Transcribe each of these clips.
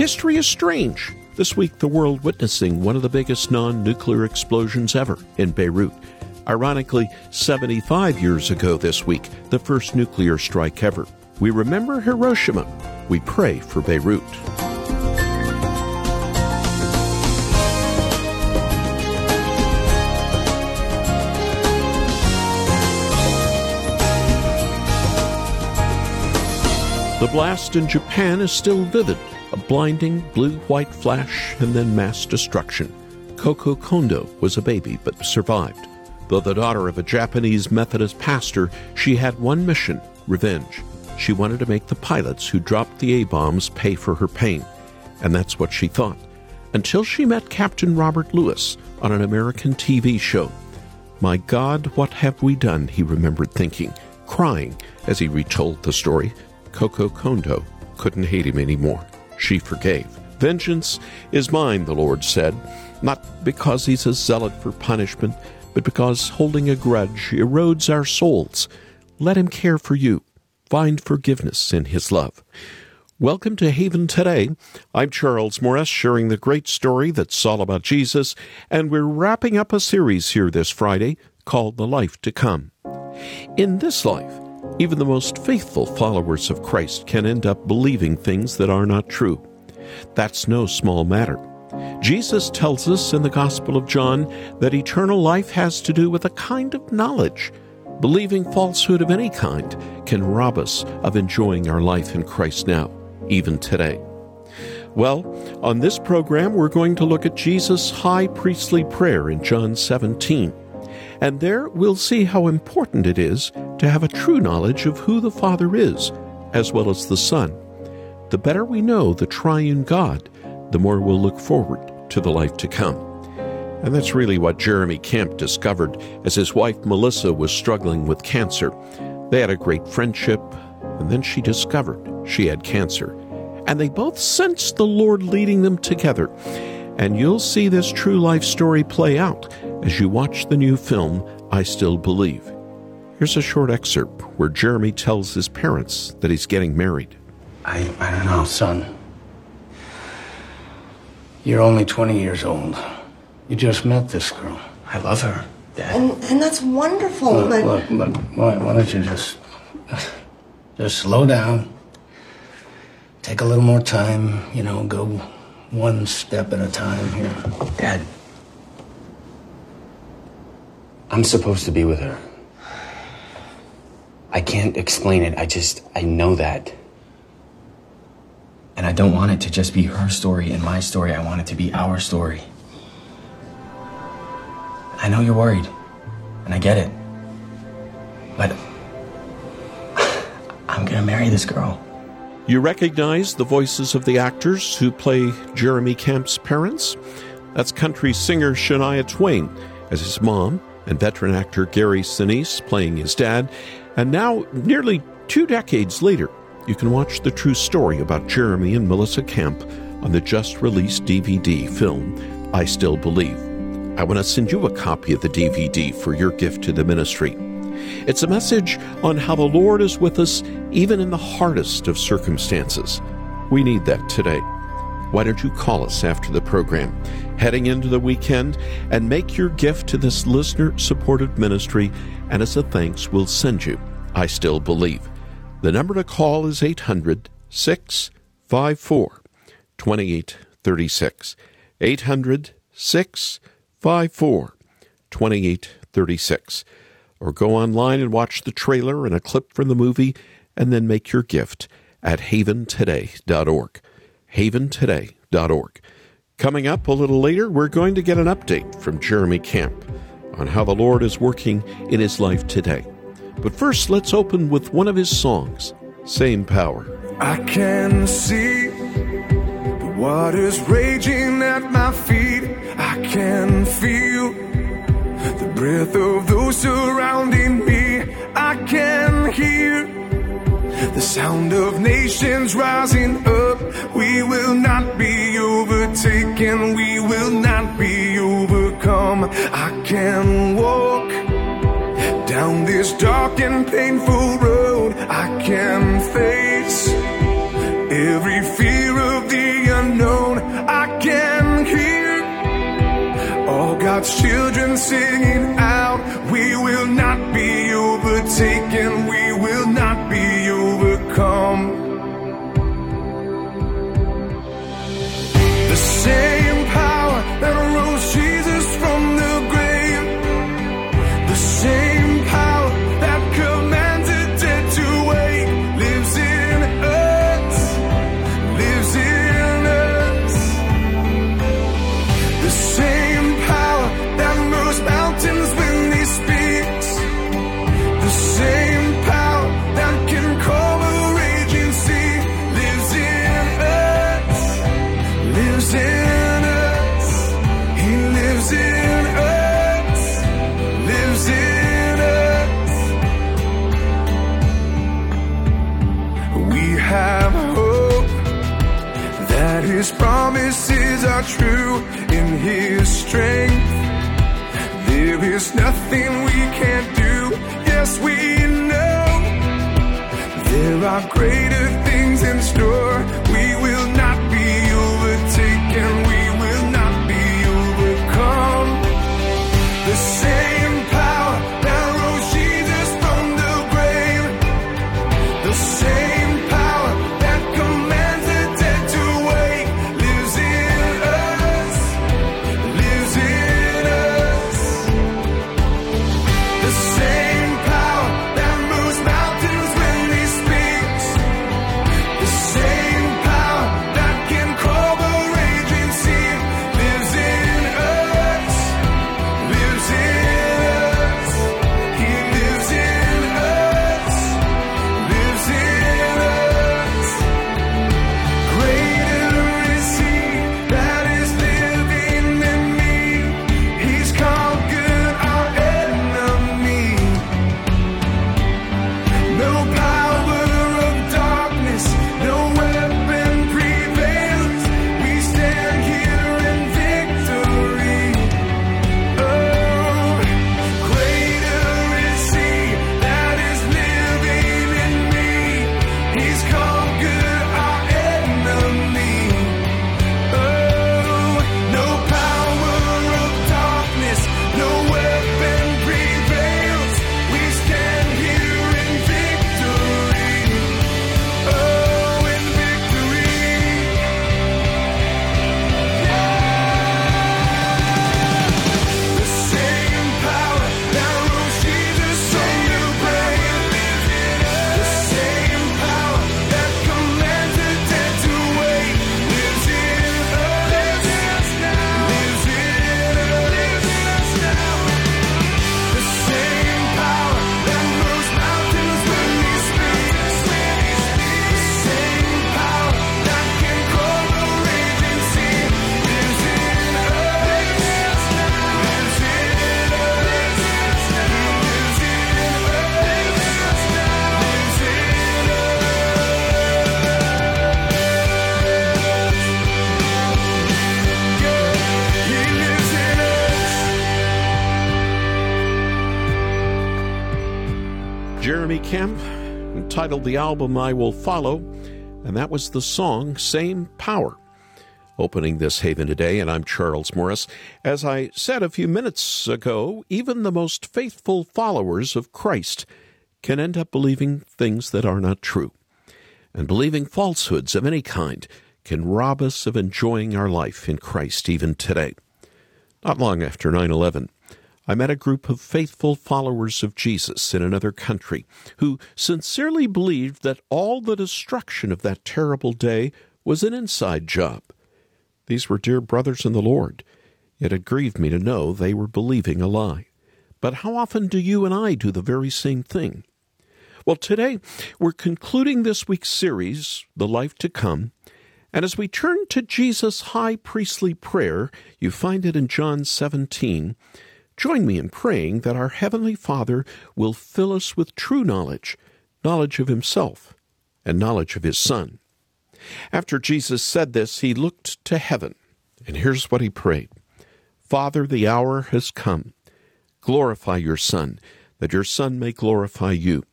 History is strange. This week, the world witnessing one of the biggest non nuclear explosions ever in Beirut. Ironically, 75 years ago this week, the first nuclear strike ever. We remember Hiroshima. We pray for Beirut. The blast in Japan is still vivid a blinding blue white flash and then mass destruction. Koko Kondo was a baby but survived. Though the daughter of a Japanese Methodist pastor, she had one mission revenge. She wanted to make the pilots who dropped the A bombs pay for her pain. And that's what she thought. Until she met Captain Robert Lewis on an American TV show. My God, what have we done? He remembered thinking, crying as he retold the story. Koko Kondo couldn't hate him anymore. She forgave. Vengeance is mine, the Lord said, not because he's a zealot for punishment, but because holding a grudge erodes our souls. Let him care for you. Find forgiveness in his love. Welcome to Haven Today. I'm Charles Morris, sharing the great story that's all about Jesus, and we're wrapping up a series here this Friday called The Life to Come. In this life, even the most faithful followers of Christ can end up believing things that are not true. That's no small matter. Jesus tells us in the Gospel of John that eternal life has to do with a kind of knowledge. Believing falsehood of any kind can rob us of enjoying our life in Christ now, even today. Well, on this program, we're going to look at Jesus' high priestly prayer in John 17. And there we'll see how important it is to have a true knowledge of who the Father is, as well as the Son. The better we know the triune God, the more we'll look forward to the life to come. And that's really what Jeremy Camp discovered as his wife Melissa was struggling with cancer. They had a great friendship, and then she discovered she had cancer. And they both sensed the Lord leading them together. And you'll see this true life story play out as you watch the new film, I Still Believe. Here's a short excerpt where Jeremy tells his parents that he's getting married. I, I don't know, son. You're only 20 years old. You just met this girl. I love her, Dad. And, and that's wonderful, look, but. Look, look, why, why don't you just. Just slow down. Take a little more time, you know, go one step at a time here. Dad. I'm supposed to be with her. I can't explain it. I just, I know that. And I don't want it to just be her story and my story. I want it to be our story. I know you're worried, and I get it. But I'm gonna marry this girl. You recognize the voices of the actors who play Jeremy Camp's parents? That's country singer Shania Twain as his mom and veteran actor Gary Sinise playing his dad. And now, nearly two decades later, you can watch the true story about Jeremy and Melissa Camp on the just released DVD film, I Still Believe. I want to send you a copy of the DVD for your gift to the ministry. It's a message on how the Lord is with us even in the hardest of circumstances. We need that today. Why don't you call us after the program, heading into the weekend, and make your gift to this listener supported ministry? And as a thanks, we'll send you I Still Believe. The number to call is 800 654 2836. 800 654 2836. Or go online and watch the trailer and a clip from the movie, and then make your gift at haventoday.org. Haventoday.org. Coming up a little later, we're going to get an update from Jeremy Camp on how the Lord is working in his life today. But first, let's open with one of his songs, Same Power. I can see the waters raging at my feet. I can feel the breath of those surrounding me. I can hear the sound of nations rising up. We will not be overtaken. We will not be overcome. I can walk down this dark and painful road. I can face every fear of the unknown. I can hear all God's children singing out. We will not be overtaken. We promises are true in his strength. There is nothing we can't do. Yes, we know there are greater things in store. We will entitled the album I Will Follow, and that was the song Same Power. Opening this haven today, and I'm Charles Morris. As I said a few minutes ago, even the most faithful followers of Christ can end up believing things that are not true. And believing falsehoods of any kind can rob us of enjoying our life in Christ even today. Not long after 9 11, I met a group of faithful followers of Jesus in another country who sincerely believed that all the destruction of that terrible day was an inside job. These were dear brothers in the Lord, it grieved me to know they were believing a lie. But how often do you and I do the very same thing? Well, today we're concluding this week's series, The Life to Come, and as we turn to Jesus' high priestly prayer, you find it in John 17. Join me in praying that our Heavenly Father will fill us with true knowledge, knowledge of Himself, and knowledge of His Son. After Jesus said this, he looked to heaven, and here's what he prayed Father, the hour has come. Glorify your Son, that your Son may glorify you.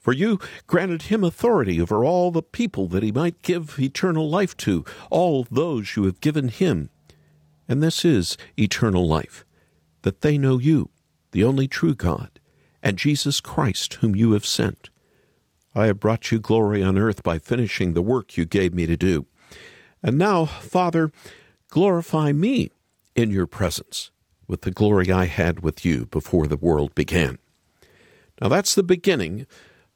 For you granted him authority over all the people that he might give eternal life to, all those you have given him. And this is eternal life, that they know you, the only true God, and Jesus Christ, whom you have sent. I have brought you glory on earth by finishing the work you gave me to do. And now, Father, glorify me in your presence with the glory I had with you before the world began. Now, that's the beginning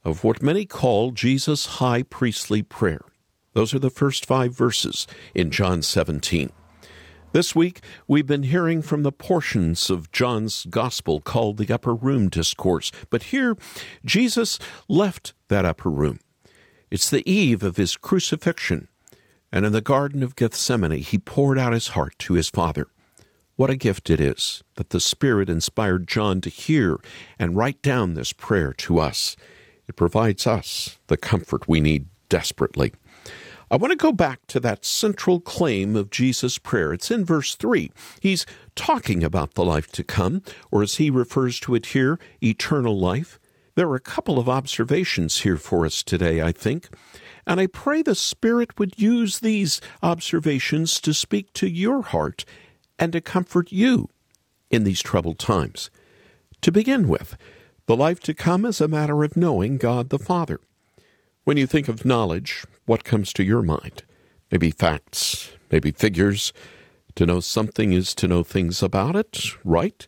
of what many call Jesus' high priestly prayer. Those are the first five verses in John 17. This week, we've been hearing from the portions of John's Gospel called the Upper Room Discourse. But here, Jesus left that upper room. It's the eve of his crucifixion, and in the Garden of Gethsemane, he poured out his heart to his Father. What a gift it is that the Spirit inspired John to hear and write down this prayer to us. It provides us the comfort we need desperately. I want to go back to that central claim of Jesus' prayer. It's in verse 3. He's talking about the life to come, or as he refers to it here, eternal life. There are a couple of observations here for us today, I think, and I pray the Spirit would use these observations to speak to your heart and to comfort you in these troubled times. To begin with, the life to come is a matter of knowing God the Father. When you think of knowledge, what comes to your mind? Maybe facts, maybe figures. To know something is to know things about it, right?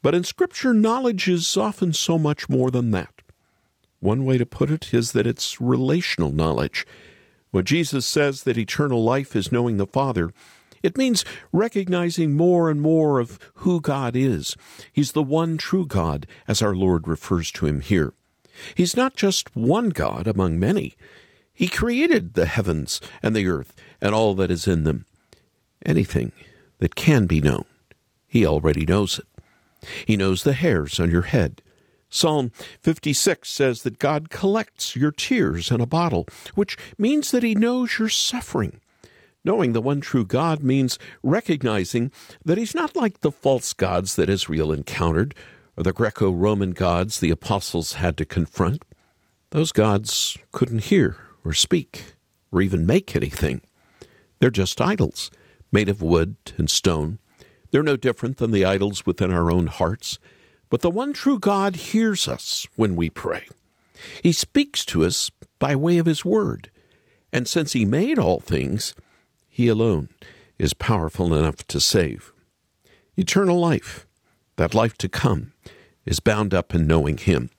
But in Scripture, knowledge is often so much more than that. One way to put it is that it's relational knowledge. When Jesus says that eternal life is knowing the Father, it means recognizing more and more of who God is. He's the one true God, as our Lord refers to him here. He's not just one God among many. He created the heavens and the earth and all that is in them. Anything that can be known, He already knows it. He knows the hairs on your head. Psalm 56 says that God collects your tears in a bottle, which means that He knows your suffering. Knowing the one true God means recognizing that He's not like the false gods that Israel encountered, or the Greco Roman gods the apostles had to confront. Those gods couldn't hear or speak or even make anything. They're just idols, made of wood and stone. They're no different than the idols within our own hearts. But the one true God hears us when we pray. He speaks to us by way of His Word. And since He made all things, He alone is powerful enough to save. Eternal life that life to come is bound up in knowing Him.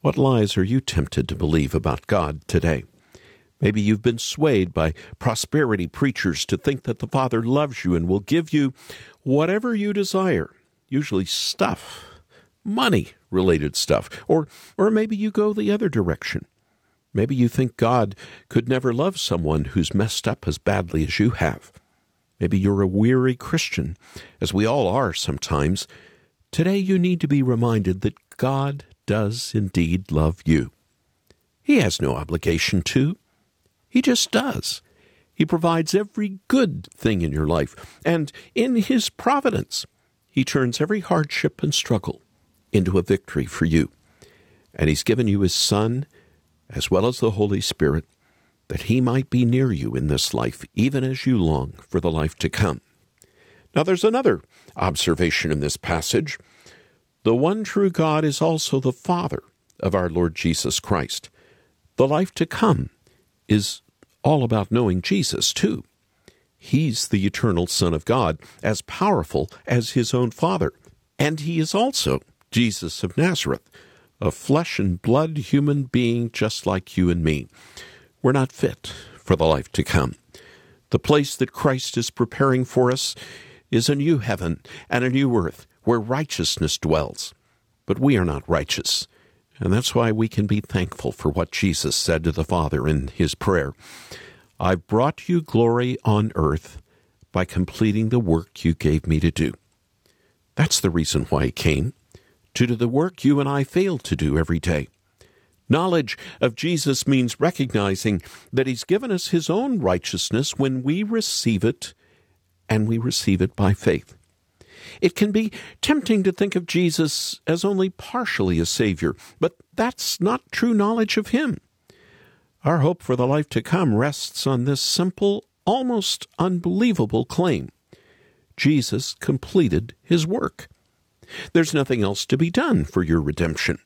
What lies are you tempted to believe about God today? Maybe you've been swayed by prosperity preachers to think that the Father loves you and will give you whatever you desire, usually stuff, money related stuff. Or, or maybe you go the other direction. Maybe you think God could never love someone who's messed up as badly as you have. Maybe you're a weary Christian, as we all are sometimes, Today you need to be reminded that God does indeed love you. He has no obligation to. He just does. He provides every good thing in your life, and in His providence, He turns every hardship and struggle into a victory for you. And He's given you His Son, as well as the Holy Spirit, that He might be near you in this life, even as you long for the life to come. Now, there's another observation in this passage. The one true God is also the Father of our Lord Jesus Christ. The life to come is all about knowing Jesus, too. He's the eternal Son of God, as powerful as his own Father. And he is also Jesus of Nazareth, a flesh and blood human being just like you and me. We're not fit for the life to come. The place that Christ is preparing for us is a new heaven and a new earth where righteousness dwells. But we are not righteous. And that's why we can be thankful for what Jesus said to the Father in his prayer I've brought you glory on earth by completing the work you gave me to do. That's the reason why he came, to do the work you and I fail to do every day. Knowledge of Jesus means recognizing that he's given us his own righteousness when we receive it and we receive it by faith. It can be tempting to think of Jesus as only partially a Savior, but that's not true knowledge of Him. Our hope for the life to come rests on this simple, almost unbelievable claim Jesus completed His work. There's nothing else to be done for your redemption.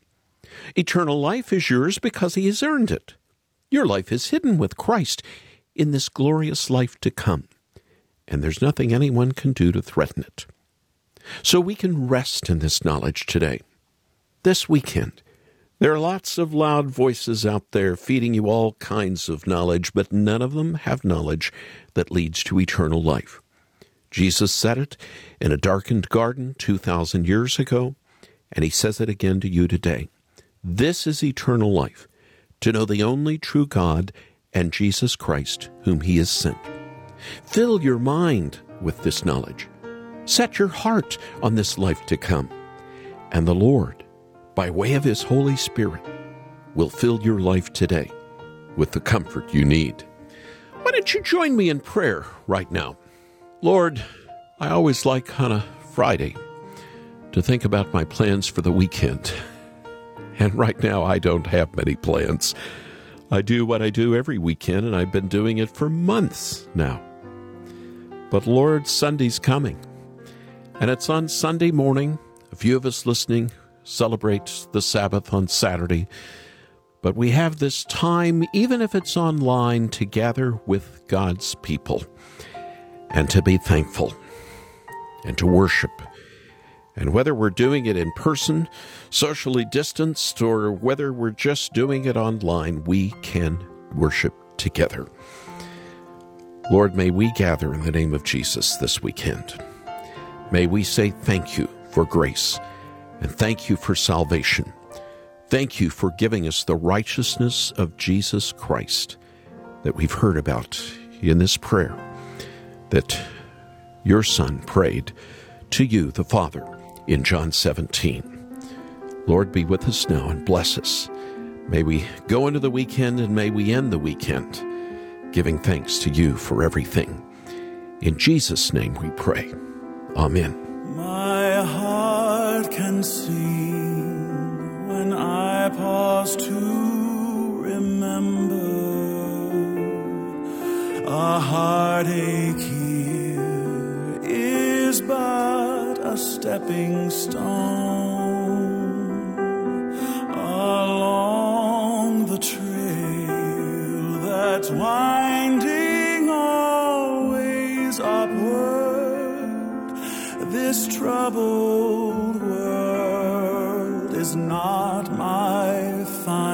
Eternal life is yours because He has earned it. Your life is hidden with Christ in this glorious life to come, and there's nothing anyone can do to threaten it. So we can rest in this knowledge today. This weekend, there are lots of loud voices out there feeding you all kinds of knowledge, but none of them have knowledge that leads to eternal life. Jesus said it in a darkened garden 2,000 years ago, and he says it again to you today. This is eternal life, to know the only true God and Jesus Christ, whom he has sent. Fill your mind with this knowledge. Set your heart on this life to come, and the Lord, by way of his Holy Spirit, will fill your life today with the comfort you need. Why don't you join me in prayer right now? Lord, I always like on a Friday to think about my plans for the weekend. And right now, I don't have many plans. I do what I do every weekend, and I've been doing it for months now. But Lord, Sunday's coming. And it's on Sunday morning. A few of us listening celebrate the Sabbath on Saturday. But we have this time, even if it's online, to gather with God's people and to be thankful and to worship. And whether we're doing it in person, socially distanced, or whether we're just doing it online, we can worship together. Lord, may we gather in the name of Jesus this weekend. May we say thank you for grace and thank you for salvation. Thank you for giving us the righteousness of Jesus Christ that we've heard about in this prayer that your Son prayed to you, the Father, in John 17. Lord, be with us now and bless us. May we go into the weekend and may we end the weekend giving thanks to you for everything. In Jesus' name we pray. Amen. My heart can sing when I pause to remember a heartache here is but a stepping stone along the trail that's winding This troubled world is not my final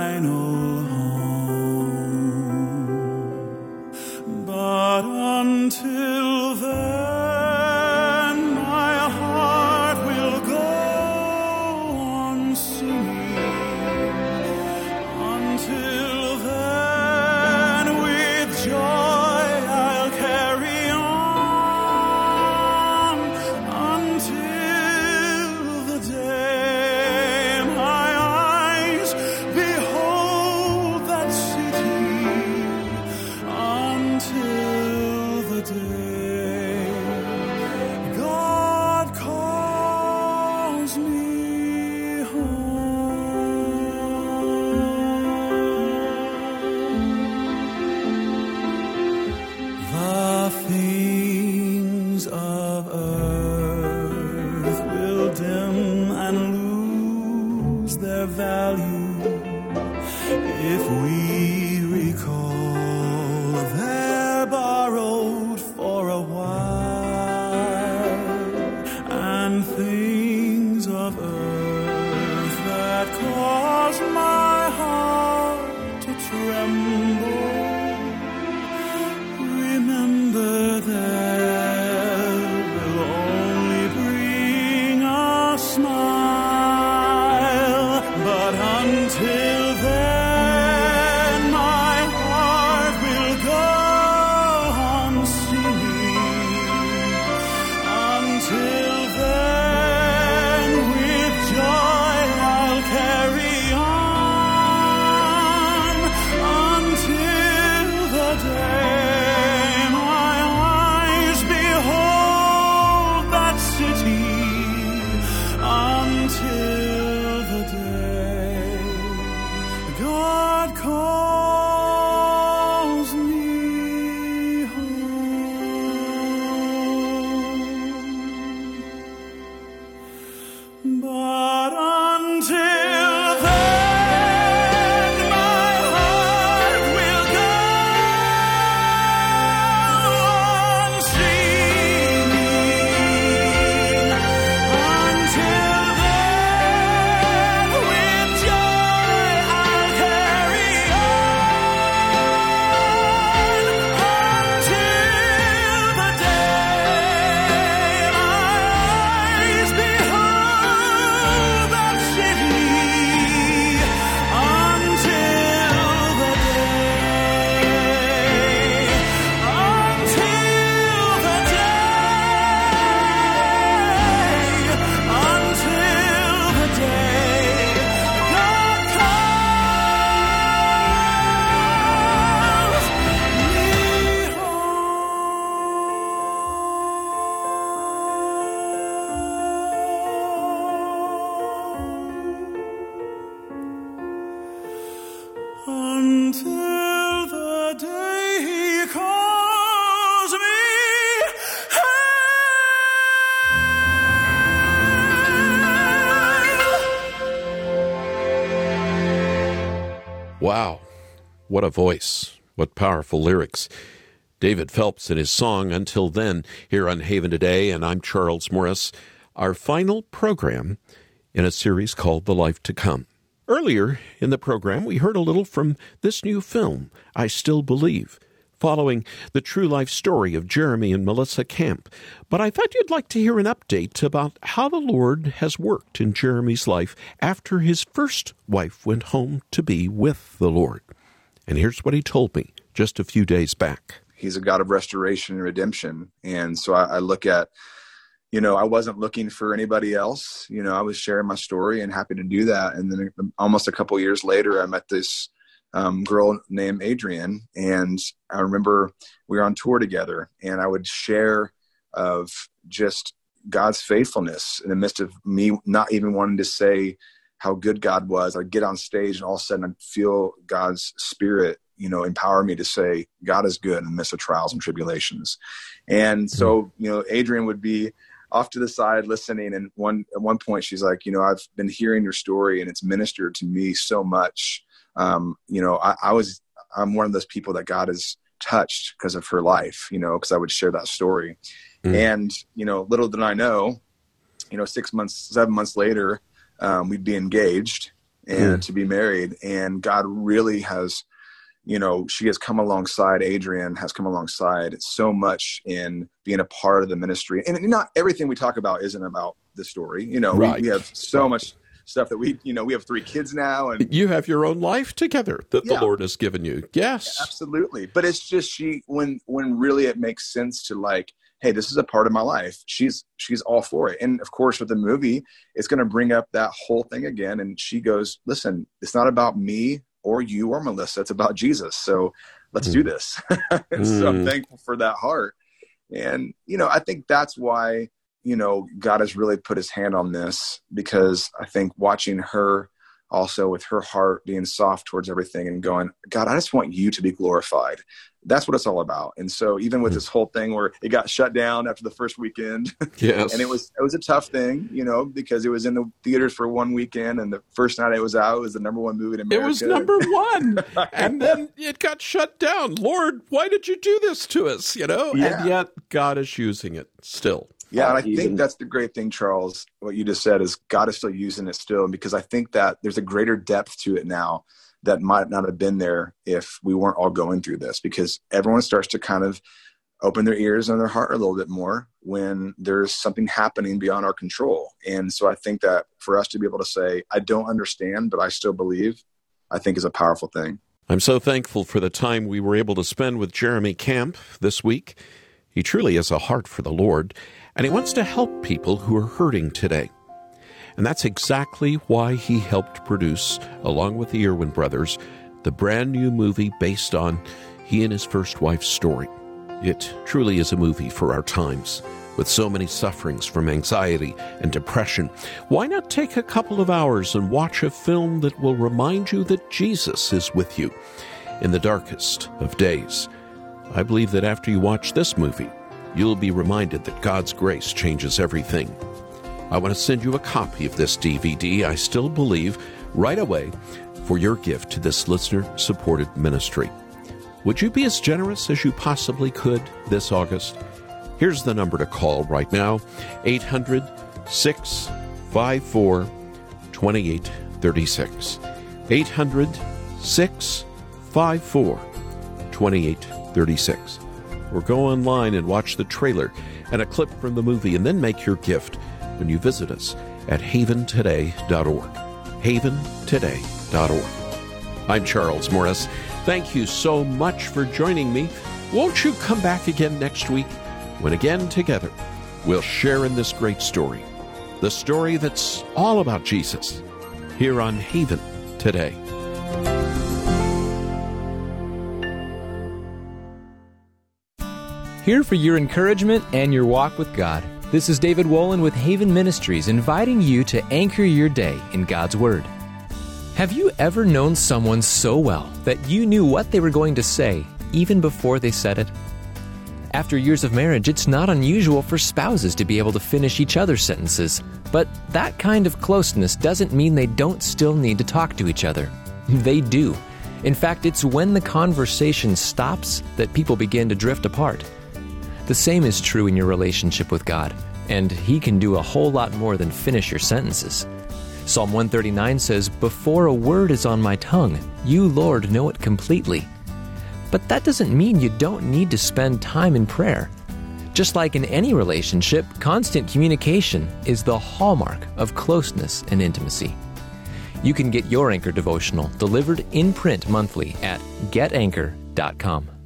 Wow. What a voice. What powerful lyrics. David Phelps and his song Until Then here on Haven Today, and I'm Charles Morris. Our final program in a series called The Life to Come. Earlier in the program, we heard a little from this new film, I Still Believe, following the true life story of Jeremy and Melissa Camp. But I thought you'd like to hear an update about how the Lord has worked in Jeremy's life after his first wife went home to be with the Lord. And here's what he told me just a few days back he's a God of restoration and redemption. And so I, I look at, you know, I wasn't looking for anybody else. You know, I was sharing my story and happy to do that. And then almost a couple years later, I met this um, girl named Adrienne, and I remember we were on tour together, and I would share of just God's faithfulness in the midst of me not even wanting to say how good God was. I'd get on stage, and all of a sudden, I'd feel God's spirit you know empower me to say god is good in the midst of trials and tribulations and so hmm. you know adrienne would be off to the side listening and one at one point she's like you know i've been hearing your story and it's ministered to me so much um, you know I, I was i'm one of those people that god has touched because of her life you know because i would share that story mm. and you know little did i know you know six months seven months later um, we'd be engaged and mm. to be married and god really has you know, she has come alongside Adrienne, has come alongside so much in being a part of the ministry. And not everything we talk about isn't about the story. You know, right. we, we, have so much stuff that we, you know, we have three kids now, and you have your own life together that yeah. the Lord has given you. Yes, absolutely. But it's just she when when really it makes sense to like, hey, this is a part of my life. She's she's all for it. And of course, with the movie, it's going to bring up that whole thing again. And she goes, listen, it's not about me or you or Melissa. It's about Jesus. So let's mm. do this. mm. So I'm mm. thankful for that heart. And, you know, I think that's why, you know, God has really put his hand on this because I think watching her also with her heart being soft towards everything and going, God, I just want you to be glorified. That's what it's all about. And so even with hmm. this whole thing where it got shut down after the first weekend, yes. and it was it was a tough thing, you know, because it was in the theaters for one weekend and the first night it was out it was the number one movie in America. It was number one. and then it got shut down. Lord, why did you do this to us? You know? Yeah. And yet God is using it still. Yeah, and um, I even, think that's the great thing, Charles. What you just said is God is still using it still, because I think that there's a greater depth to it now that might not have been there if we weren't all going through this. Because everyone starts to kind of open their ears and their heart a little bit more when there's something happening beyond our control. And so I think that for us to be able to say, "I don't understand, but I still believe," I think is a powerful thing. I'm so thankful for the time we were able to spend with Jeremy Camp this week. He truly has a heart for the Lord and he wants to help people who are hurting today. And that's exactly why he helped produce, along with the Erwin brothers, the brand new movie based on he and his first wife's story. It truly is a movie for our times. With so many sufferings from anxiety and depression, why not take a couple of hours and watch a film that will remind you that Jesus is with you in the darkest of days? I believe that after you watch this movie, you'll be reminded that God's grace changes everything. I want to send you a copy of this DVD, I Still Believe, right away for your gift to this listener supported ministry. Would you be as generous as you possibly could this August? Here's the number to call right now 800 654 2836. 800 654 2836 or go online and watch the trailer and a clip from the movie and then make your gift when you visit us at haventoday.org. Haventoday.org. I'm Charles Morris. Thank you so much for joining me. Won't you come back again next week when again together we'll share in this great story, the story that's all about Jesus, here on Haven today. Here for your encouragement and your walk with God. This is David Wolin with Haven Ministries inviting you to anchor your day in God's Word. Have you ever known someone so well that you knew what they were going to say even before they said it? After years of marriage, it's not unusual for spouses to be able to finish each other's sentences, but that kind of closeness doesn't mean they don't still need to talk to each other. They do. In fact, it's when the conversation stops that people begin to drift apart. The same is true in your relationship with God, and He can do a whole lot more than finish your sentences. Psalm 139 says, Before a word is on my tongue, you, Lord, know it completely. But that doesn't mean you don't need to spend time in prayer. Just like in any relationship, constant communication is the hallmark of closeness and intimacy. You can get your Anchor devotional delivered in print monthly at getanchor.com.